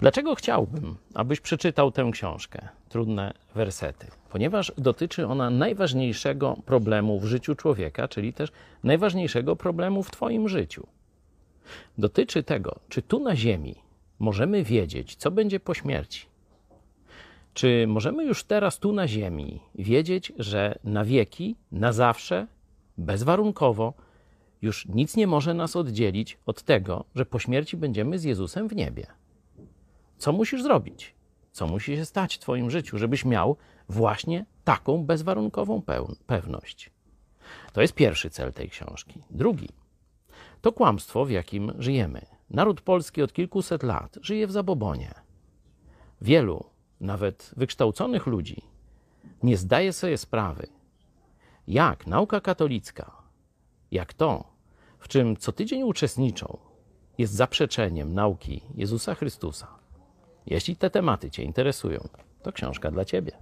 Dlaczego chciałbym, abyś przeczytał tę książkę? Trudne wersety. Ponieważ dotyczy ona najważniejszego problemu w życiu człowieka, czyli też najważniejszego problemu w Twoim życiu. Dotyczy tego, czy tu na Ziemi możemy wiedzieć, co będzie po śmierci. Czy możemy już teraz tu na Ziemi wiedzieć, że na wieki, na zawsze, bezwarunkowo, już nic nie może nas oddzielić od tego, że po śmierci będziemy z Jezusem w niebie? Co musisz zrobić? Co musi się stać w Twoim życiu, żebyś miał właśnie taką bezwarunkową pewność? To jest pierwszy cel tej książki. Drugi to kłamstwo, w jakim żyjemy. Naród polski od kilkuset lat żyje w zabobonie. Wielu, nawet wykształconych ludzi, nie zdaje sobie sprawy, jak nauka katolicka, jak to, w czym co tydzień uczestniczą, jest zaprzeczeniem nauki Jezusa Chrystusa. Jeśli te tematy Cię interesują, to książka dla Ciebie.